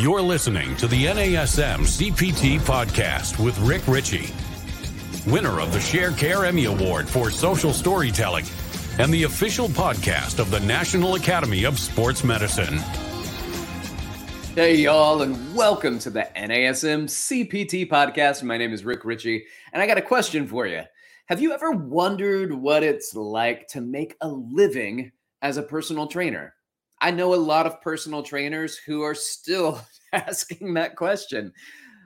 You're listening to the NASM CPT podcast with Rick Richey, winner of the Sharecare Emmy Award for social storytelling and the official podcast of the National Academy of Sports Medicine. Hey, y'all, and welcome to the NASM CPT podcast. My name is Rick Richey, and I got a question for you. Have you ever wondered what it's like to make a living as a personal trainer? I know a lot of personal trainers who are still asking that question,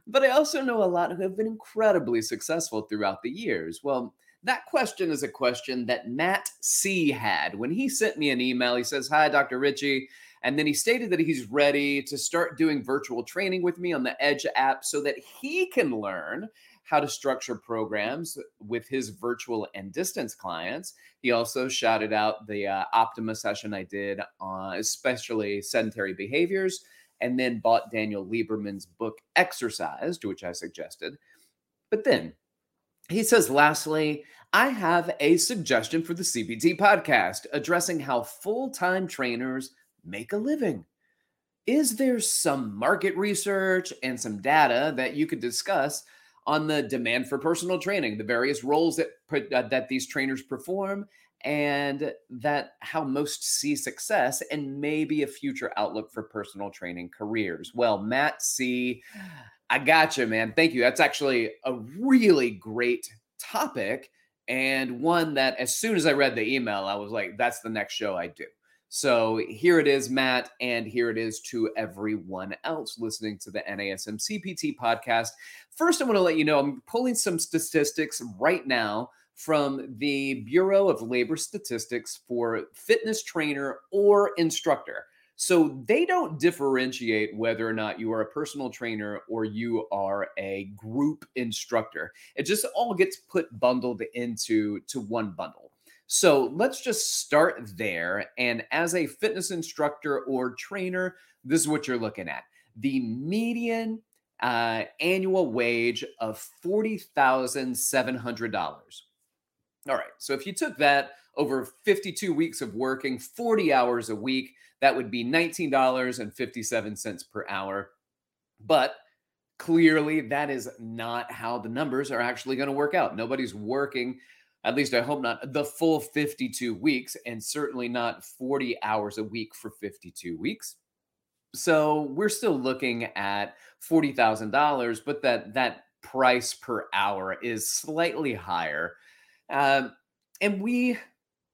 but I also know a lot who have been incredibly successful throughout the years. Well, that question is a question that Matt C had when he sent me an email. He says, Hi, Dr. Richey. And then he stated that he's ready to start doing virtual training with me on the Edge app so that he can learn how to structure programs with his virtual and distance clients. He also shouted out the uh, Optima session I did on especially sedentary behaviors, and then bought Daniel Lieberman's book Exercise, to which I suggested. But then he says, lastly, I have a suggestion for the CPT podcast addressing how full time trainers make a living. Is there some market research and some data that you could discuss on the demand for personal training, the various roles that uh, that these trainers perform, and that how most see success and maybe a future outlook for personal training careers. Well, Matt C, I got you, man. Thank you. That's actually a really great topic and one that as soon as I read the email, I was like, that's the next show I do. So here it is, Matt, and here it is to everyone else listening to the NASM CPT podcast. First, I want to let you know I'm pulling some statistics right now from the Bureau of Labor Statistics for fitness trainer or instructor. So they don't differentiate whether or not you are a personal trainer or you are a group instructor. It just all gets put bundled into to one bundle. So let's just start there. And as a fitness instructor or trainer, this is what you're looking at the median uh, annual wage of $40,700. All right. So if you took that over 52 weeks of working, 40 hours a week, that would be $19.57 per hour. But clearly, that is not how the numbers are actually going to work out. Nobody's working at least I hope not, the full 52 weeks and certainly not 40 hours a week for 52 weeks. So we're still looking at $40,000, but that that price per hour is slightly higher. Um, and we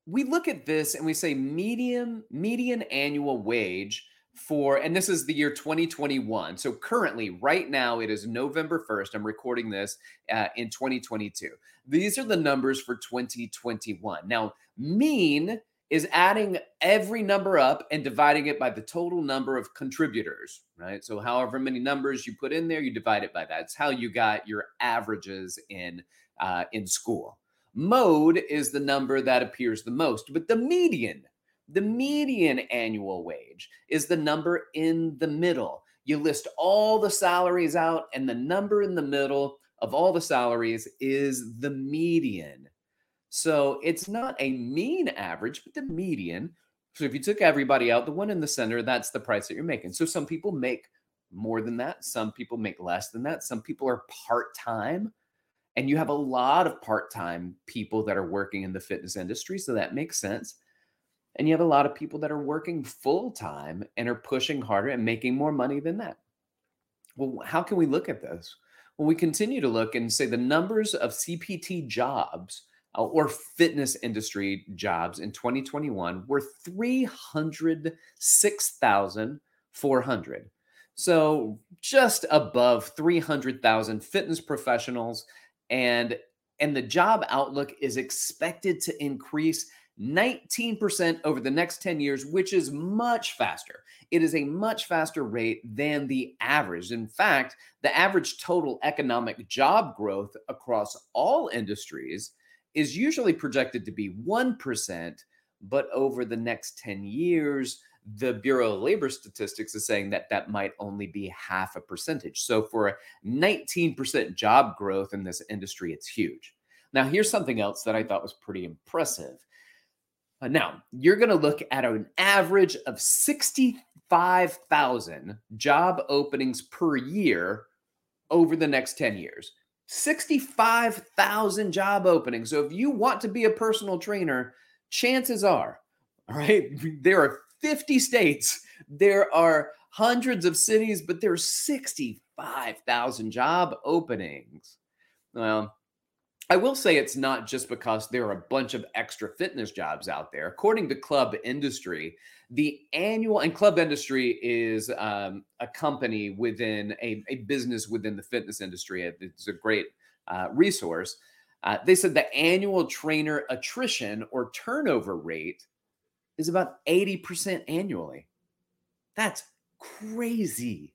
we look at this and we say median median annual wage for, and this is the year 2021. So currently, right now, it is November 1st. I'm recording this uh, in 2022. These are the numbers for 2021. Now, mean is adding every number up and dividing it by the total number of contributors, right? So, however many numbers you put in there, you divide it by that. It's how you got your averages in uh, in school. Mode is the number that appears the most, but the median the median annual wage is the number in the middle. You list all the salaries out, and the number in the middle of all the salaries is the median. So it's not a mean average, but the median. So if you took everybody out, the one in the center, that's the price that you're making. So some people make more than that, some people make less than that, some people are part time. And you have a lot of part time people that are working in the fitness industry. So that makes sense. And you have a lot of people that are working full time and are pushing harder and making more money than that. Well, how can we look at this? Well, we continue to look and say the numbers of CPT jobs uh, or fitness industry jobs in 2021 were 306,400. So just above 300,000 fitness professionals and and the job outlook is expected to increase 19% over the next 10 years, which is much faster. It is a much faster rate than the average. In fact, the average total economic job growth across all industries is usually projected to be 1%, but over the next 10 years, the Bureau of Labor Statistics is saying that that might only be half a percentage. So for a 19% job growth in this industry, it's huge. Now, here's something else that I thought was pretty impressive Uh, now, you're going to look at an average of 65,000 job openings per year over the next 10 years. 65,000 job openings. So if you want to be a personal trainer, chances are, all right, there are 50 states, there are hundreds of cities, but there are 65,000 job openings. Well, I will say it's not just because there are a bunch of extra fitness jobs out there. According to Club Industry, the annual and Club Industry is um, a company within a, a, business within the fitness industry. It's a great uh, resource. Uh, they said the annual trainer attrition or turnover rate is about 80% annually. That's crazy.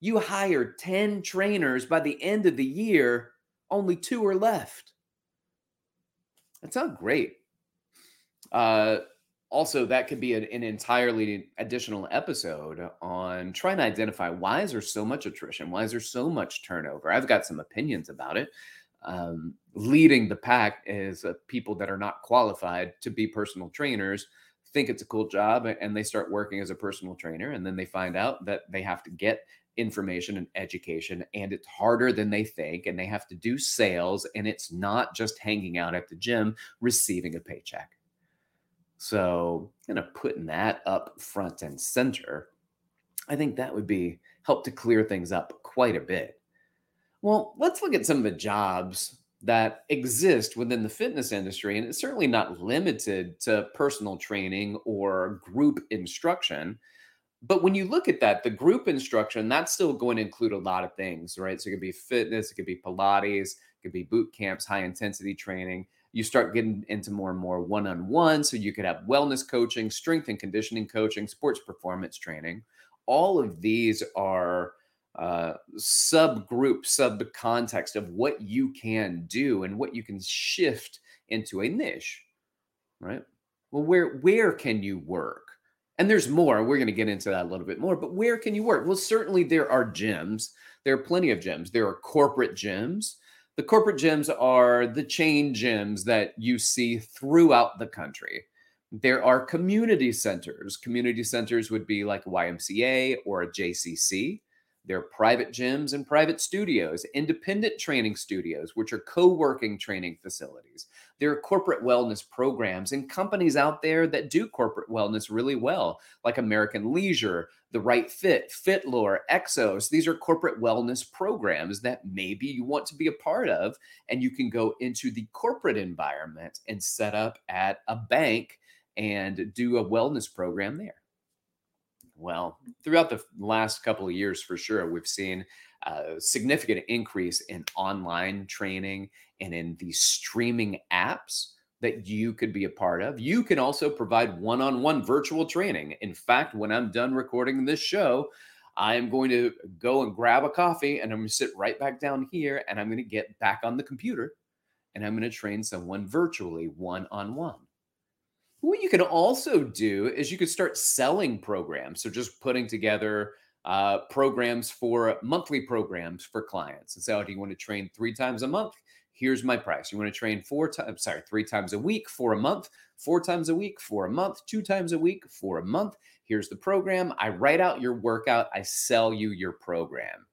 You hire 10 trainers by the end of the year only two are left. That's not great. Uh, also, that could be an, an, entirely additional episode on trying to identify why is there so much attrition? Why is there so much turnover? I've got some opinions about it. Um, leading the pack is uh, people that are not qualified to be personal trainers think it's a cool job and they start working as a personal trainer and then they find out that they have to get information and education and it's harder than they think and they have to do sales and it's not just hanging out at the gym receiving a paycheck. So kind of putting that up front and center i think that would be help to clear things up quite a bit. Well let's look at some of the jobs that exist within the fitness industry and it's certainly not limited to personal training or group instruction but when you look at that, the group instruction, that's still going to include a lot of things, right? So it could be fitness, it could be Pilates, it could be boot camps, high intensity training. You start getting into more and more one on one. So you could have wellness coaching, strength and conditioning coaching, sports performance training. All of these are uh, subgroup, sub context of what you can do and what you can shift into a niche, right? Well, where where can you work? And there's more. We're going to get into that a little bit more. But where can you work? Well, certainly there are gyms. There are plenty of gyms. There are corporate gyms. The corporate gyms are the chain gyms that you see throughout the country. There are community centers. Community centers would be like YMCA or a JCC. There are private gyms and private studios, independent training studios, which are co working training facilities. There are corporate wellness programs and companies out there that do corporate wellness really well, like American Leisure, The Right Fit, FitLore, Exos. These are corporate wellness programs that maybe you want to be a part of, and you can go into the corporate environment and set up at a bank and do a wellness program there. Well, throughout the last couple of years, for sure, we've seen a significant increase in online training and in the streaming apps that you could be a part of. You can also provide one on one virtual training. In fact, when I'm done recording this show, I'm going to go and grab a coffee and I'm going to sit right back down here and I'm going to get back on the computer and I'm going to train someone virtually one on one. What you can also do is you could start selling programs. So just putting together uh, programs for monthly programs for clients and say, oh, do you want to train three times a month? Here's my price. You want to train four times, sorry, three times a week for a month, four times a week for a month, two times a week for a month. Here's the program. I write out your workout, I sell you your program.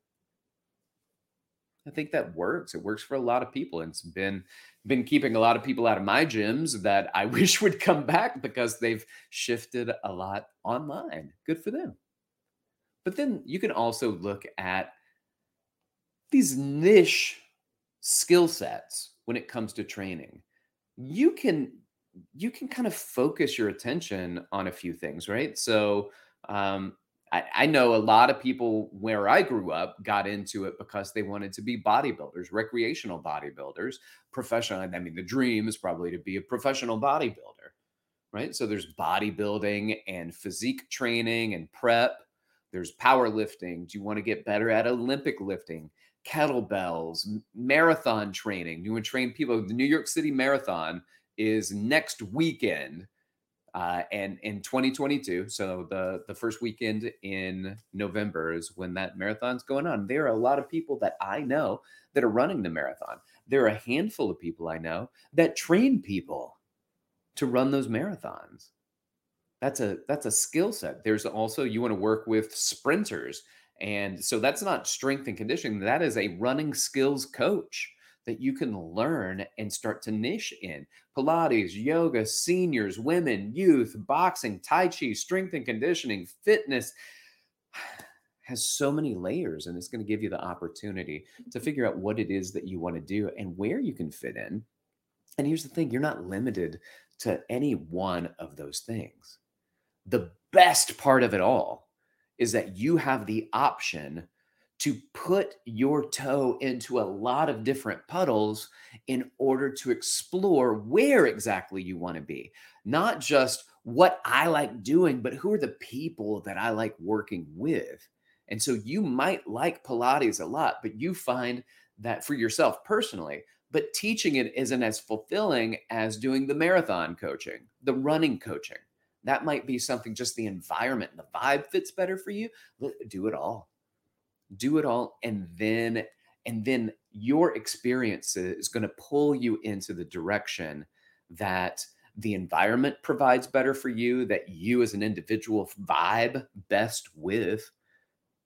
I think that works. It works for a lot of people. And it's been been keeping a lot of people out of my gyms that I wish would come back because they've shifted a lot online. Good for them. But then you can also look at these niche skill sets when it comes to training. You can you can kind of focus your attention on a few things, right? So um, I, I know a lot of people where I grew up got into it because they wanted to be bodybuilders, recreational bodybuilders, professional. I mean, the dream is probably to be a professional bodybuilder, right? So there's bodybuilding and physique training and prep. There's powerlifting. Do you want to get better at Olympic lifting? Kettlebells, marathon training. Do you want to train people. The New York City Marathon is next weekend uh, and in 2022, so the the first weekend in November is when that marathon's going on. There are a lot of people that I know that are running the marathon. There are a handful of people I know that train people to run those marathons. That's a that's a skill set. There's also you want to work with sprinters. And so that's not strength and conditioning. That is a running skills coach that you can learn and start to niche in. Pilates, yoga, seniors, women, youth, boxing, Tai Chi, strength and conditioning, fitness has so many layers and it's going to give you the opportunity to mm-hmm. figure out what it is that you want to do and where you can fit in. And here's the thing you're not limited to any one of those things. The best part of it all is that you have the option to put your toe into a lot of different puddles in order to explore where exactly you want to be. Not just what I like doing, but who are the people that I like working with. And so you might like Pilates a lot, but you find that for yourself personally, but teaching it isn't as fulfilling as doing the marathon coaching, the running coaching. That might be something just the environment the vibe fits better for you. Do it all do it all and then and then your experience is going to pull you into the direction that the environment provides better for you that you as an individual vibe best with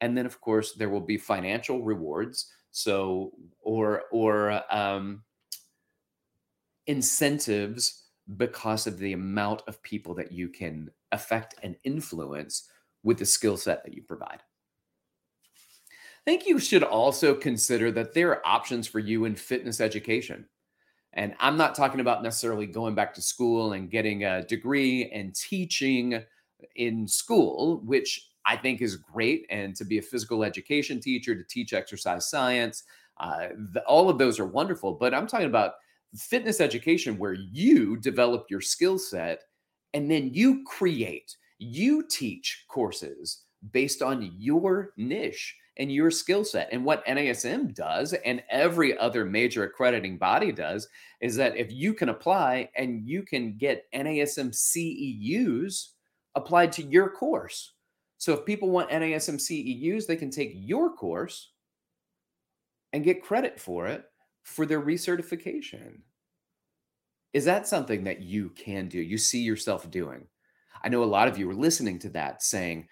and then of course there will be financial rewards so or or um, incentives because of the amount of people that you can affect and influence with the skill set that you provide I think you should also consider that there are options for you in fitness education. And I'm not talking about necessarily going back to school and getting a degree and teaching in school, which I think is great. And to be a physical education teacher, to teach exercise science, uh, the, all of those are wonderful. But I'm talking about fitness education where you develop your skill set and then you create, you teach courses based on your niche and your skill set. And what NASM does, and every other major accrediting body does, is that if you can apply and you can get NASM CEUs applied to your course. So if people want NASM CEUs, they can take your course and get credit for it for their recertification. Is that something that you can do? You see yourself doing? I know a lot of you are listening to that saying,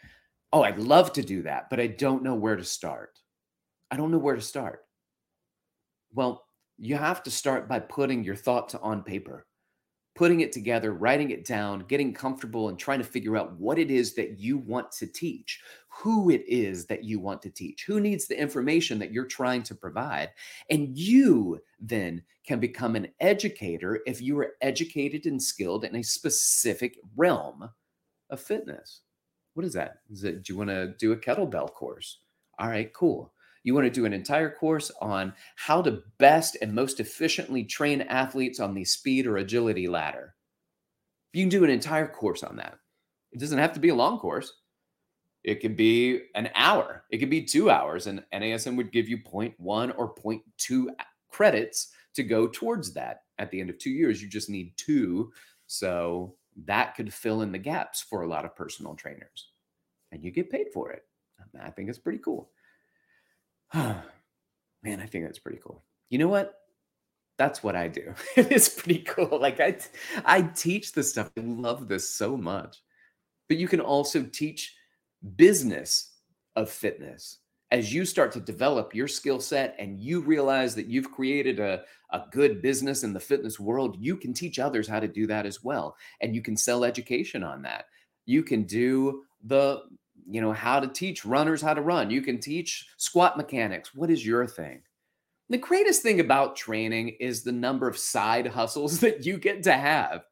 oh, I'd love to do that, but I don't know where to start. I don't know where to start. Well, you have to start by putting your thoughts on paper, putting it together, writing it down, getting comfortable, and trying to figure out what it is that you want to teach, who it is that you want to teach, who needs the information that you're trying to provide. And you then can become an educator if you are educated and skilled in a specific realm of fitness. What is that? Is it, do you want to do a kettlebell course? All right, cool. You want to do an entire course on how to best and most efficiently train athletes on the speed or agility ladder. You can do an entire course on that. It doesn't have to be a long course. It could be an hour. It could be two hours, and NASM would give you 0.1 or 0.2 credits to go towards that. At the end of two years, you just need two. So that could fill in the gaps for a lot of personal trainers and you get paid for it. I think it's pretty cool. Man, I think that's pretty cool. You know what? That's what I do. it's pretty cool. Like I I teach this stuff. I love this so much. But you can also teach business of fitness as you start to develop your skill set and you realize that you've created a, a good business in the fitness world, you can teach others how to do that as well. And you can sell education on that. You can do the, you know, how to teach runners how to run. You can teach squat mechanics. What is your thing? The greatest thing about training is the number of side hustles that you get to have.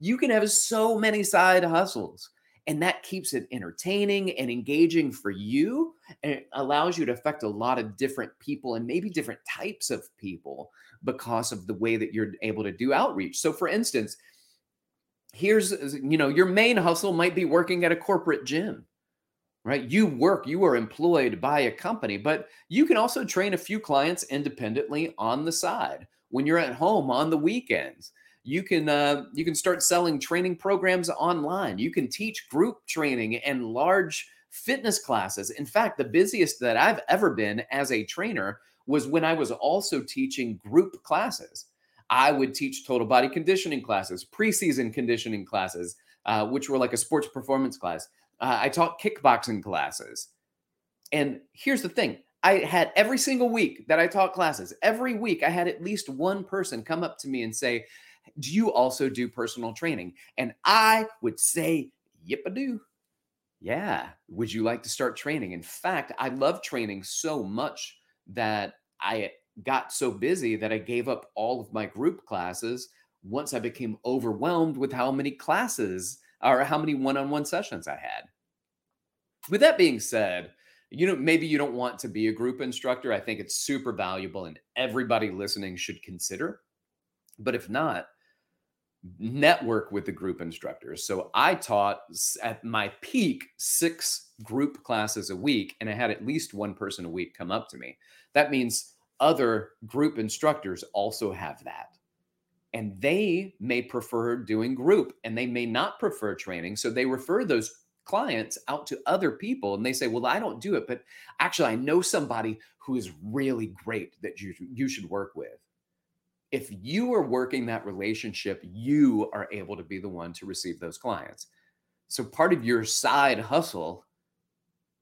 You can have so many side hustles and that keeps it entertaining and engaging for you and it allows you to affect a lot of different people and maybe different types of people because of the way that you're able to do outreach so for instance here's you know your main hustle might be working at a corporate gym right? You work you are employed by a company but you can also train a few clients independently on the side when you're at home on the weekends. You can uh, you can start selling training programs online. You can teach group training and large fitness classes. In fact the busiest that i've ever been as a trainer was when i was also teaching group classes. I would teach total body conditioning classes, preseason conditioning classes, uh, which were like a sports performance class. Uh, I taught kickboxing classes. And here's the thing I had every single week that I taught classes, every week I had at least one person come up to me and say, Do you also do personal training? And I would say, Yep, I do. Yeah. Would you like to start training? In fact, I love training so much that I got so busy that I gave up all of my group classes once I became overwhelmed with how many classes or how many one on one sessions I had. With that being said, you know, maybe you don't want to be a group instructor. I think it's super valuable and everybody listening should consider. But if not, network with the group instructors. So I taught at my peak six group classes a week, and I had at least one person a week come up to me. That means other group instructors also have that. And they may prefer doing group and they may not prefer training. So they refer those clients out to other people and they say, Well, I don't do it, but actually, I know somebody who is really great that you, you should work with. If you are working that relationship, you are able to be the one to receive those clients. So part of your side hustle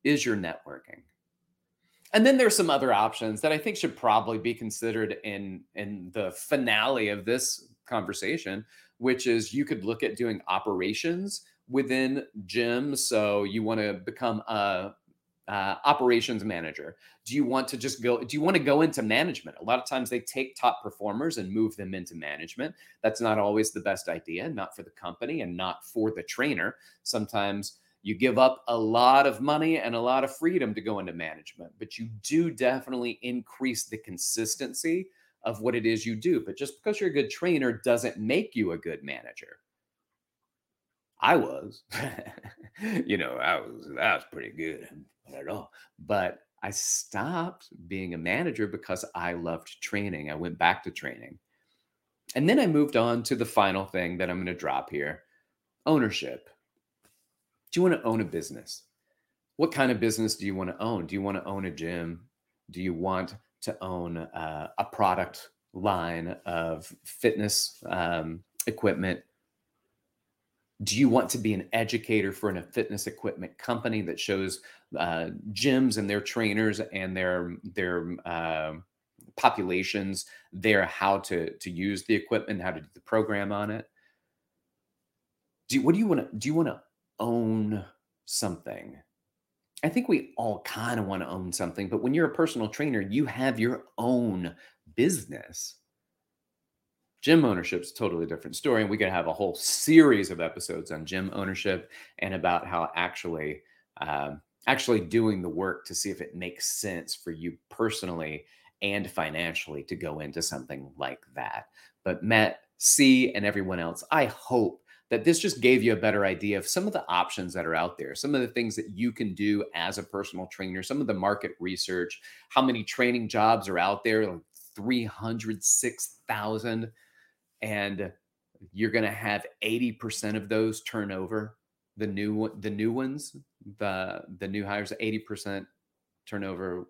is your networking. And then there's some other options that I think should probably be considered in in the finale of this conversation, which is you could look at doing operations within gyms. So you want to become a, a operations manager. Do you want to just go? Do you want to go into management? A lot of times they take top performers and move them into management. That's not always the best idea, not for the company and not for the trainer. Sometimes you give up a lot of money and a lot of freedom to go into management, but you do definitely increase the consistency of what it is you do. But just because you're a good trainer doesn't make you a good manager. I was, you know, I was, I was pretty good at all. But I stopped being a manager because I loved training. I went back to training. And then I moved on to the final thing that I'm going to drop here ownership. Do you want to own a business? What kind of business do you want to own? Do you want to own a gym? Do you want to own uh, a product line of fitness um, equipment? Do you want to be an educator for a fitness equipment company that shows uh, gyms and their trainers and their their uh, populations there how to to use the equipment, how to do the program on it? Do what do you want to do? You want to own something. I think we all kind of want to own something, but when you're a personal trainer, you have your own business. Gym ownership is a totally different story. And we could have a whole series of episodes on gym ownership and about how actually um, actually doing the work to see if it makes sense for you personally and financially to go into something like that. But Matt C and everyone else, I hope that this just gave you a better idea of some of the options that are out there, some of the things that you can do as a personal trainer, some of the market research, how many training jobs are out there, like 306,000. And you're going to have 80% of those turnover. The new the new ones, the the new hires, 80% turnover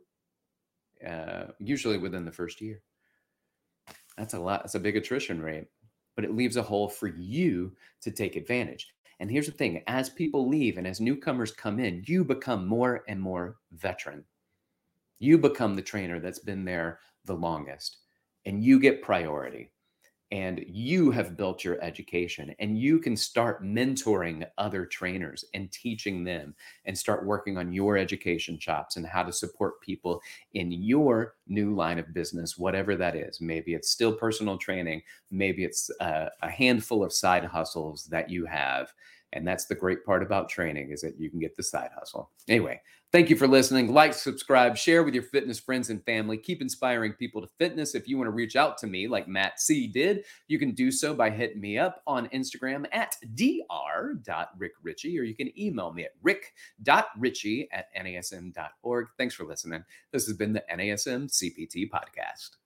uh, usually within the first year. That's a lot. That's a big attrition rate but it leaves a hole for you to take advantage. And here's the thing as people leave and as newcomers come in, you become more and more veteran. You become the trainer that's been there the longest, and you get priority and you have built your education and you can start mentoring other trainers and teaching them and start working on your education chops and how to support people in your new line of business whatever that is. Maybe it's still personal training maybe it's a, a handful of side hustles that you have and that's the great part about training is that you can get the side hustle. Anyway, thank you for listening. Like, subscribe, share with your fitness friends and family. Keep inspiring people to fitness. If you want to reach out to me like Matt C did, you can do so by hitting me up on Instagram at dr.rickrichey, or you can email me at rick.richey at nasm.org. Thanks for listening. This has been the NASM CPT podcast.